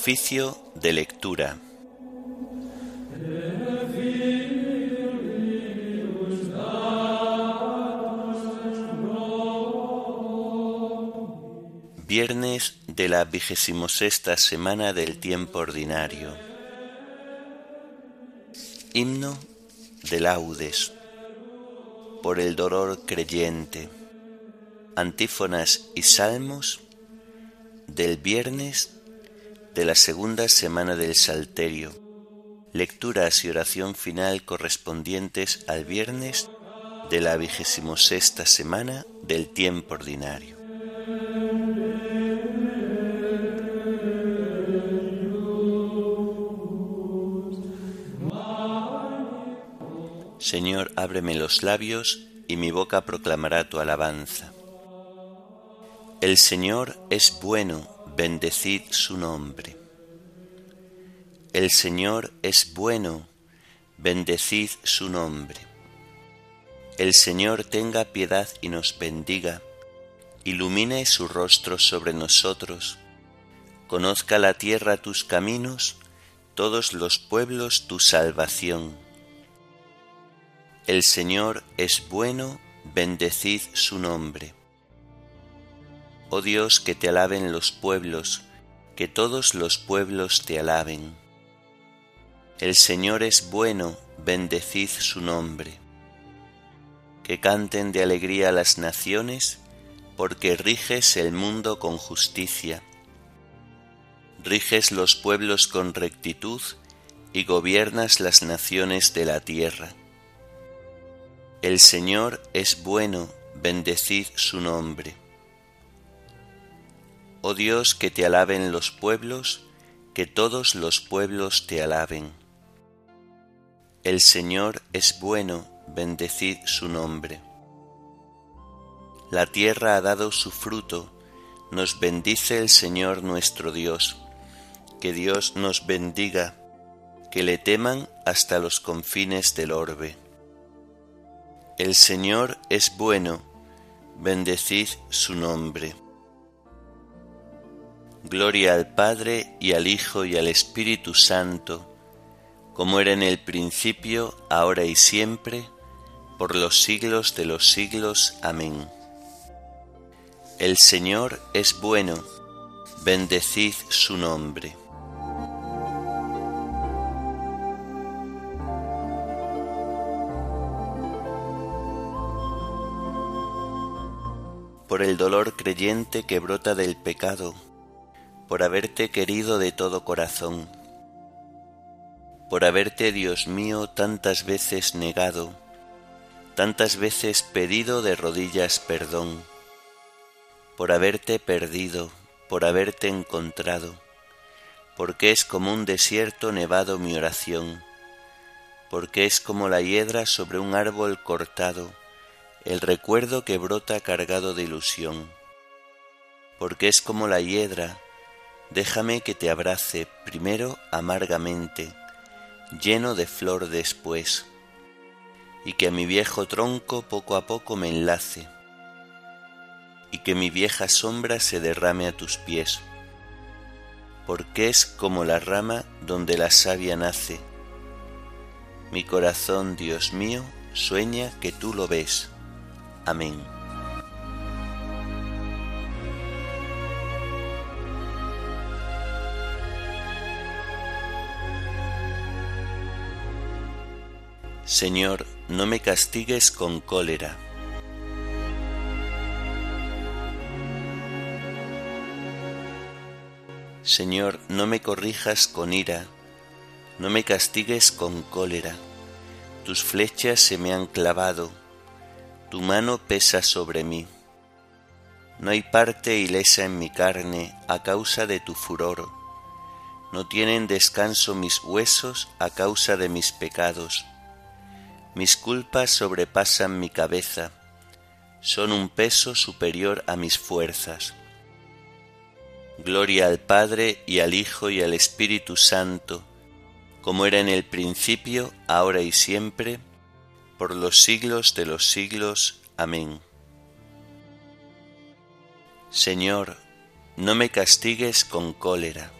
Oficio de lectura. Viernes de la vigésimo sexta semana del tiempo ordinario. Himno de laudes. Por el dolor creyente. Antífonas y salmos del viernes de la segunda semana del Salterio. Lecturas y oración final correspondientes al viernes de la vigésimo sexta semana del tiempo ordinario. Señor, ábreme los labios y mi boca proclamará tu alabanza. El Señor es bueno, bendecid su nombre. El Señor es bueno, bendecid su nombre. El Señor tenga piedad y nos bendiga, ilumine su rostro sobre nosotros, conozca la tierra tus caminos, todos los pueblos tu salvación el Señor es bueno, bendecid su nombre. Oh Dios, que te alaben los pueblos, que todos los pueblos te alaben. El Señor es bueno, bendecid su nombre. Que canten de alegría las naciones, porque riges el mundo con justicia. Riges los pueblos con rectitud y gobiernas las naciones de la tierra. El Señor es bueno, bendecid su nombre. Oh Dios, que te alaben los pueblos, que todos los pueblos te alaben. El Señor es bueno, bendecid su nombre. La tierra ha dado su fruto, nos bendice el Señor nuestro Dios. Que Dios nos bendiga, que le teman hasta los confines del orbe. El Señor es bueno, bendecid su nombre. Gloria al Padre y al Hijo y al Espíritu Santo, como era en el principio, ahora y siempre, por los siglos de los siglos. Amén. El Señor es bueno, bendecid su nombre. por el dolor creyente que brota del pecado, por haberte querido de todo corazón, por haberte, Dios mío, tantas veces negado, tantas veces pedido de rodillas perdón, por haberte perdido, por haberte encontrado, porque es como un desierto nevado mi oración, porque es como la hiedra sobre un árbol cortado, el recuerdo que brota cargado de ilusión, porque es como la hiedra, déjame que te abrace primero amargamente, lleno de flor después, y que a mi viejo tronco poco a poco me enlace, y que mi vieja sombra se derrame a tus pies, porque es como la rama donde la savia nace. Mi corazón, Dios mío, sueña que tú lo ves Amén. Señor, no me castigues con cólera. Señor, no me corrijas con ira, no me castigues con cólera. Tus flechas se me han clavado tu mano pesa sobre mí. No hay parte ilesa en mi carne a causa de tu furor. No tienen descanso mis huesos a causa de mis pecados. Mis culpas sobrepasan mi cabeza, son un peso superior a mis fuerzas. Gloria al Padre y al Hijo y al Espíritu Santo, como era en el principio, ahora y siempre, por los siglos de los siglos. Amén. Señor, no me castigues con cólera.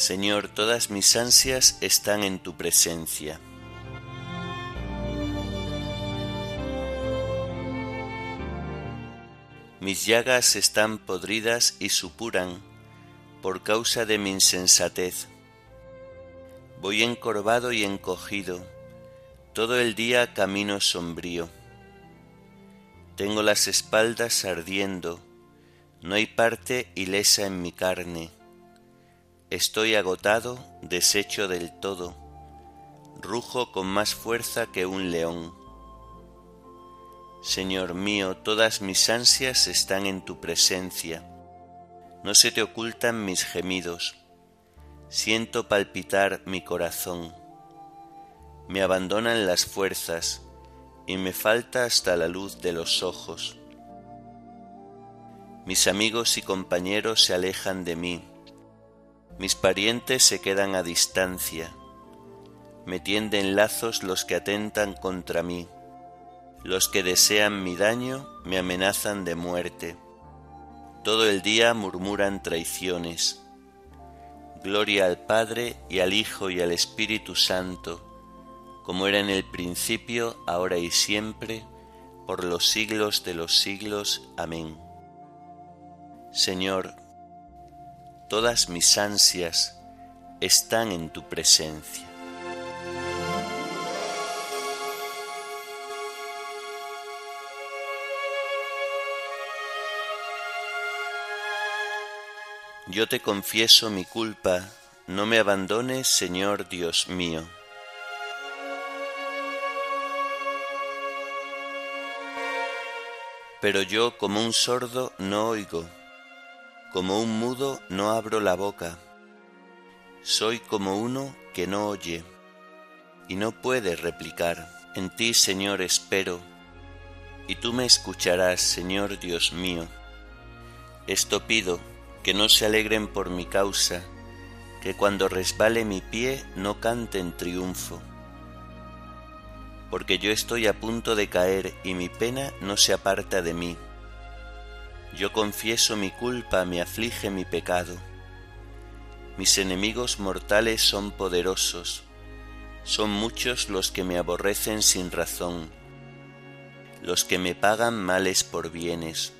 Señor, todas mis ansias están en tu presencia. Mis llagas están podridas y supuran por causa de mi insensatez. Voy encorvado y encogido, todo el día camino sombrío. Tengo las espaldas ardiendo, no hay parte ilesa en mi carne Estoy agotado, deshecho del todo, rujo con más fuerza que un león. Señor mío, todas mis ansias están en tu presencia, no se te ocultan mis gemidos, siento palpitar mi corazón, me abandonan las fuerzas y me falta hasta la luz de los ojos. Mis amigos y compañeros se alejan de mí, mis parientes se quedan a distancia, me tienden lazos los que atentan contra mí, los que desean mi daño me amenazan de muerte, todo el día murmuran traiciones. Gloria al Padre y al Hijo y al Espíritu Santo, como era en el principio, ahora y siempre, por los siglos de los siglos. Amén. Señor, todas mis ansias están en tu presencia. Yo te confieso mi culpa, no me abandones, Señor Dios mío. Pero yo como un sordo no oigo como un mudo no abro la boca. Soy como uno que no oye y no puede replicar. En ti, Señor, espero, y tú me escucharás, Señor Dios mío. Esto pido, que no se alegren por mi causa, que cuando resbale mi pie no cante en triunfo. Porque yo estoy a punto de caer y mi pena no se aparta de mí yo confieso mi culpa, me aflige mi pecado. Mis enemigos mortales son poderosos, son muchos los que me aborrecen sin razón, los que me pagan males por bienes,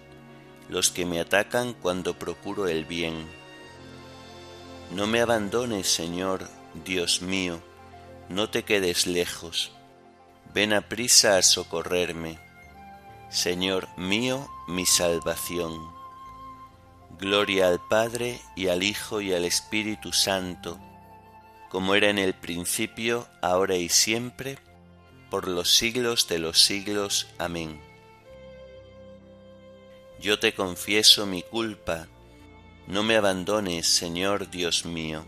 los que me atacan cuando procuro el bien. No me abandones, Señor, Dios mío, no te quedes lejos, ven a prisa a socorrerme Señor mío, mi salvación. Gloria al Padre y al Hijo y al Espíritu Santo, como era en el principio, ahora y siempre, por los siglos de los siglos. Amén. Yo te confieso mi culpa, no me abandones, Señor Dios mío.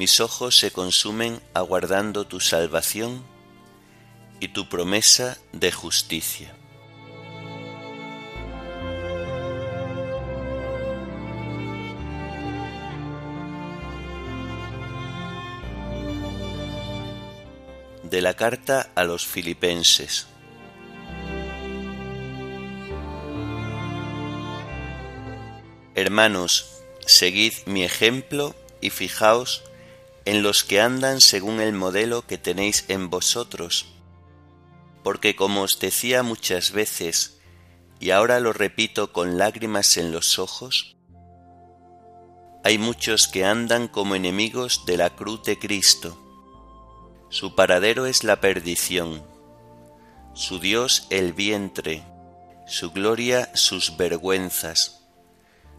Mis ojos se consumen aguardando tu salvación y tu promesa de justicia. De la carta a los filipenses. Hermanos, seguid mi ejemplo y fijaos en los que andan según el modelo que tenéis en vosotros. Porque como os decía muchas veces, y ahora lo repito con lágrimas en los ojos, hay muchos que andan como enemigos de la cruz de Cristo. Su paradero es la perdición, su Dios el vientre, su gloria sus vergüenzas.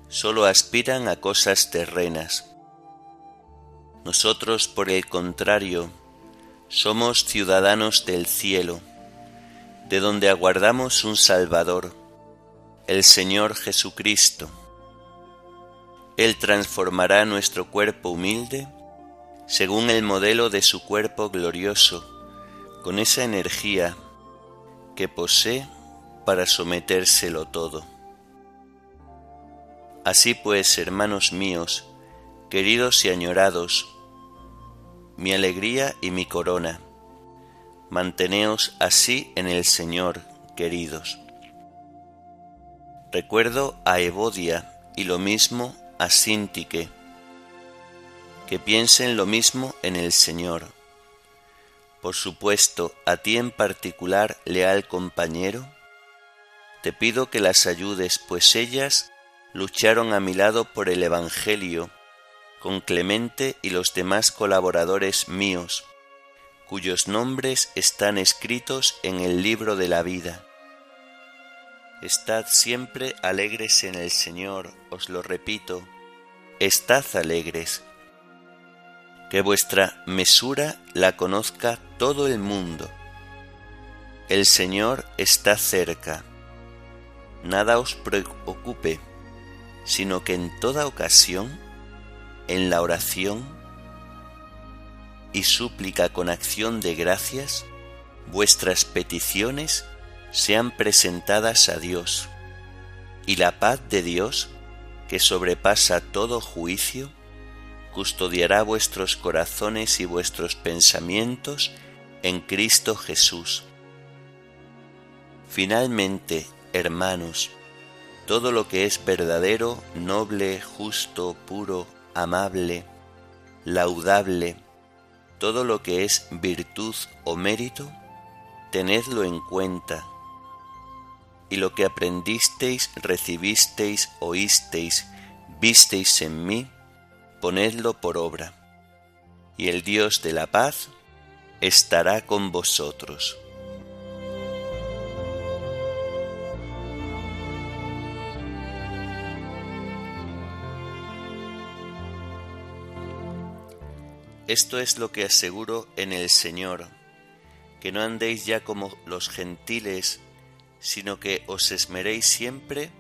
Solo aspiran a cosas terrenas nosotros, por el contrario, somos ciudadanos del cielo, de donde aguardamos un Salvador, el Señor Jesucristo. Él transformará nuestro cuerpo humilde según el modelo de su cuerpo glorioso, con esa energía que posee para sometérselo todo. Así pues, hermanos míos, queridos y añorados, mi alegría y mi corona. Manteneos así en el Señor, queridos. Recuerdo a Evodia y lo mismo a Sintique, que piensen lo mismo en el Señor. Por supuesto, a ti en particular, leal compañero, te pido que las ayudes, pues ellas lucharon a mi lado por el Evangelio, con Clemente y los demás colaboradores míos, cuyos nombres están escritos en el libro de la vida. Estad siempre alegres en el Señor, os lo repito, estad alegres. Que vuestra mesura la conozca todo el mundo. El Señor está cerca. Nada os preocupe, sino que en toda ocasión, en la oración y súplica con acción de gracias, vuestras peticiones sean presentadas a Dios, y la paz de Dios, que sobrepasa todo juicio, custodiará vuestros corazones y vuestros pensamientos en Cristo Jesús. Finalmente, hermanos, todo lo que es verdadero, noble, justo, puro, amable, laudable, todo lo que es virtud o mérito, tenedlo en cuenta y lo que aprendisteis, recibisteis, oísteis, visteis en mí, ponedlo por obra, y el Dios de la paz estará con vosotros. Esto es lo que aseguro en el Señor, que no andéis ya como los gentiles, sino que os esmeréis siempre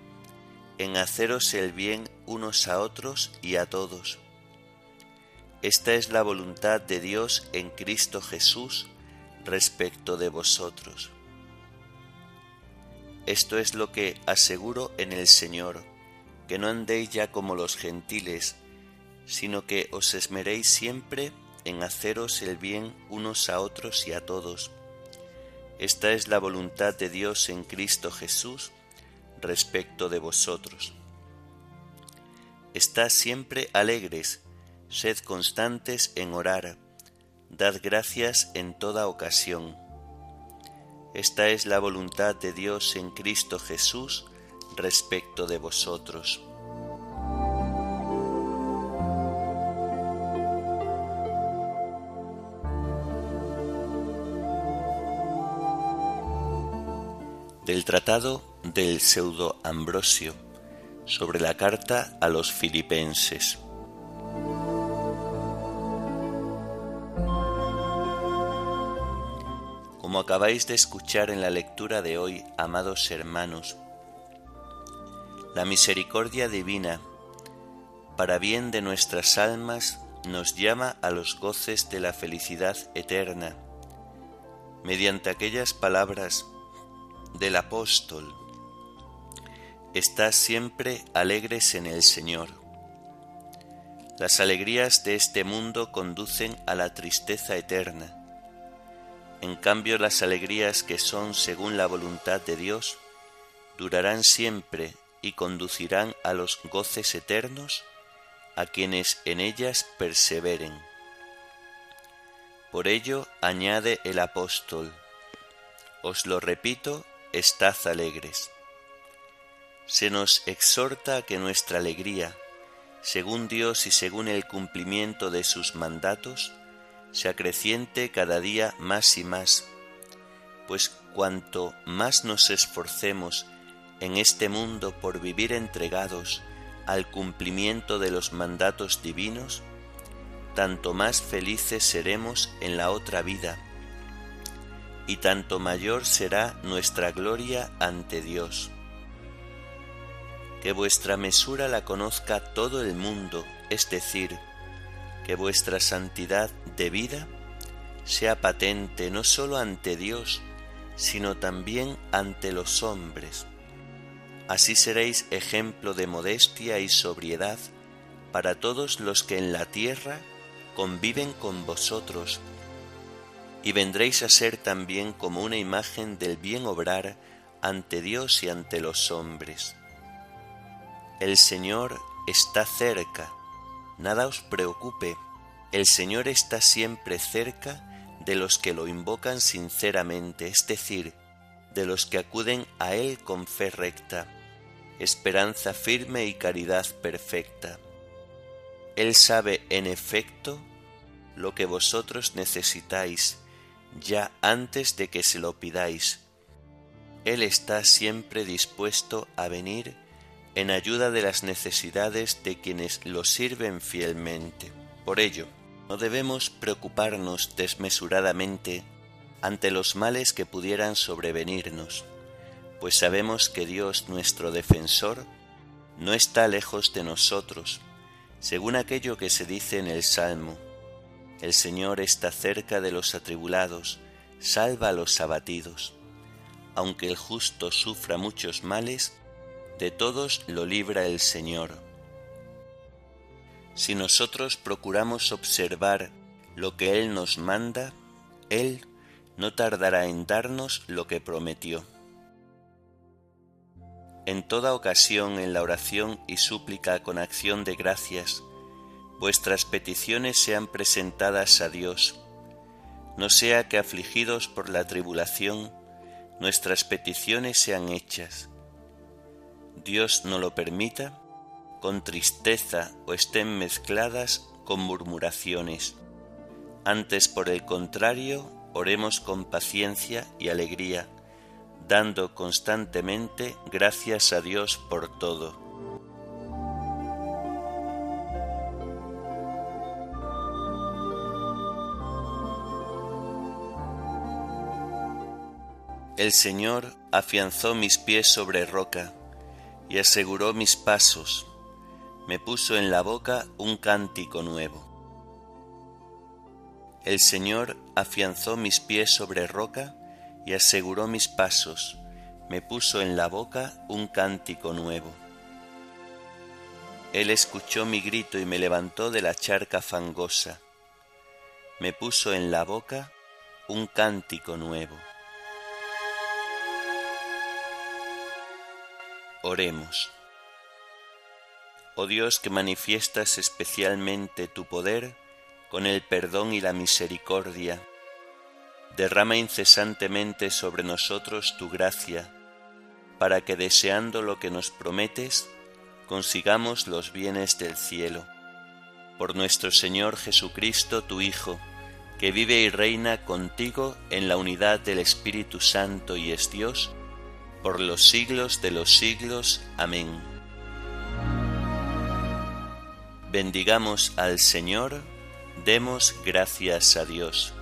en haceros el bien unos a otros y a todos. Esta es la voluntad de Dios en Cristo Jesús respecto de vosotros. Esto es lo que aseguro en el Señor, que no andéis ya como los gentiles, sino que os esmeréis siempre en haceros el bien unos a otros y a todos esta es la voluntad de Dios en Cristo Jesús respecto de vosotros. Estad siempre alegres, sed constantes en orar, dad gracias en toda ocasión. Esta es la voluntad de Dios en Cristo Jesús respecto de vosotros. Del Tratado del Pseudo Ambrosio sobre la carta a los filipenses. Como acabáis de escuchar en la lectura de hoy, amados hermanos, la misericordia divina, para bien de nuestras almas, nos llama a los goces de la felicidad eterna, mediante aquellas palabras del apóstol. Estás siempre alegres en el Señor. Las alegrías de este mundo conducen a la tristeza eterna. En cambio, las alegrías que son según la voluntad de Dios durarán siempre y conducirán a los goces eternos a quienes en ellas perseveren. Por ello añade el apóstol, os lo repito estad alegres. Se nos exhorta que nuestra alegría, según Dios y según el cumplimiento de sus mandatos, se acreciente cada día más y más, pues cuanto más nos esforcemos en este mundo por vivir entregados al cumplimiento de los mandatos divinos, tanto más felices seremos en la otra vida y tanto mayor será nuestra gloria ante Dios. Que vuestra mesura la conozca todo el mundo, es decir, que vuestra santidad de vida sea patente no sólo ante Dios, sino también ante los hombres. Así seréis ejemplo de modestia y sobriedad para todos los que en la tierra conviven con vosotros y vendréis a ser también como una imagen del bien obrar ante Dios y ante los hombres. El Señor está cerca, nada os preocupe, el Señor está siempre cerca de los que lo invocan sinceramente, es decir, de los que acuden a Él con fe recta, esperanza firme y caridad perfecta. Él sabe en efecto lo que vosotros necesitáis ya antes de que se lo pidáis. Él está siempre dispuesto a venir en ayuda de las necesidades de quienes lo sirven fielmente. Por ello, no debemos preocuparnos desmesuradamente ante los males que pudieran sobrevenirnos, pues sabemos que Dios nuestro defensor no está lejos de nosotros, según aquello que se dice en el Salmo. El Señor está cerca de los atribulados, salva a los abatidos. Aunque el justo sufra muchos males, de todos lo libra el Señor. Si nosotros procuramos observar lo que Él nos manda, Él no tardará en darnos lo que prometió. En toda ocasión en la oración y súplica con acción de gracias, vuestras peticiones sean presentadas a Dios, no sea que afligidos por la tribulación, nuestras peticiones sean hechas. Dios no lo permita, con tristeza o estén mezcladas con murmuraciones. Antes, por el contrario, oremos con paciencia y alegría, dando constantemente gracias a Dios por todo. El Señor afianzó mis pies sobre roca y aseguró mis pasos, me puso en la boca un cántico nuevo. El Señor afianzó mis pies sobre roca y aseguró mis pasos, me puso en la boca un cántico nuevo. Él escuchó mi grito y me levantó de la charca fangosa, me puso en la boca un cántico nuevo. Oremos. Oh Dios que manifiestas especialmente tu poder, con el perdón y la misericordia. Derrama incesantemente sobre nosotros tu gracia, para que deseando lo que nos prometes, consigamos los bienes del cielo. Por nuestro Señor Jesucristo, tu Hijo, que vive y reina contigo en la unidad del Espíritu Santo y es Dios, por los siglos de los siglos. Amén. Bendigamos al Señor Demos gracias a Dios.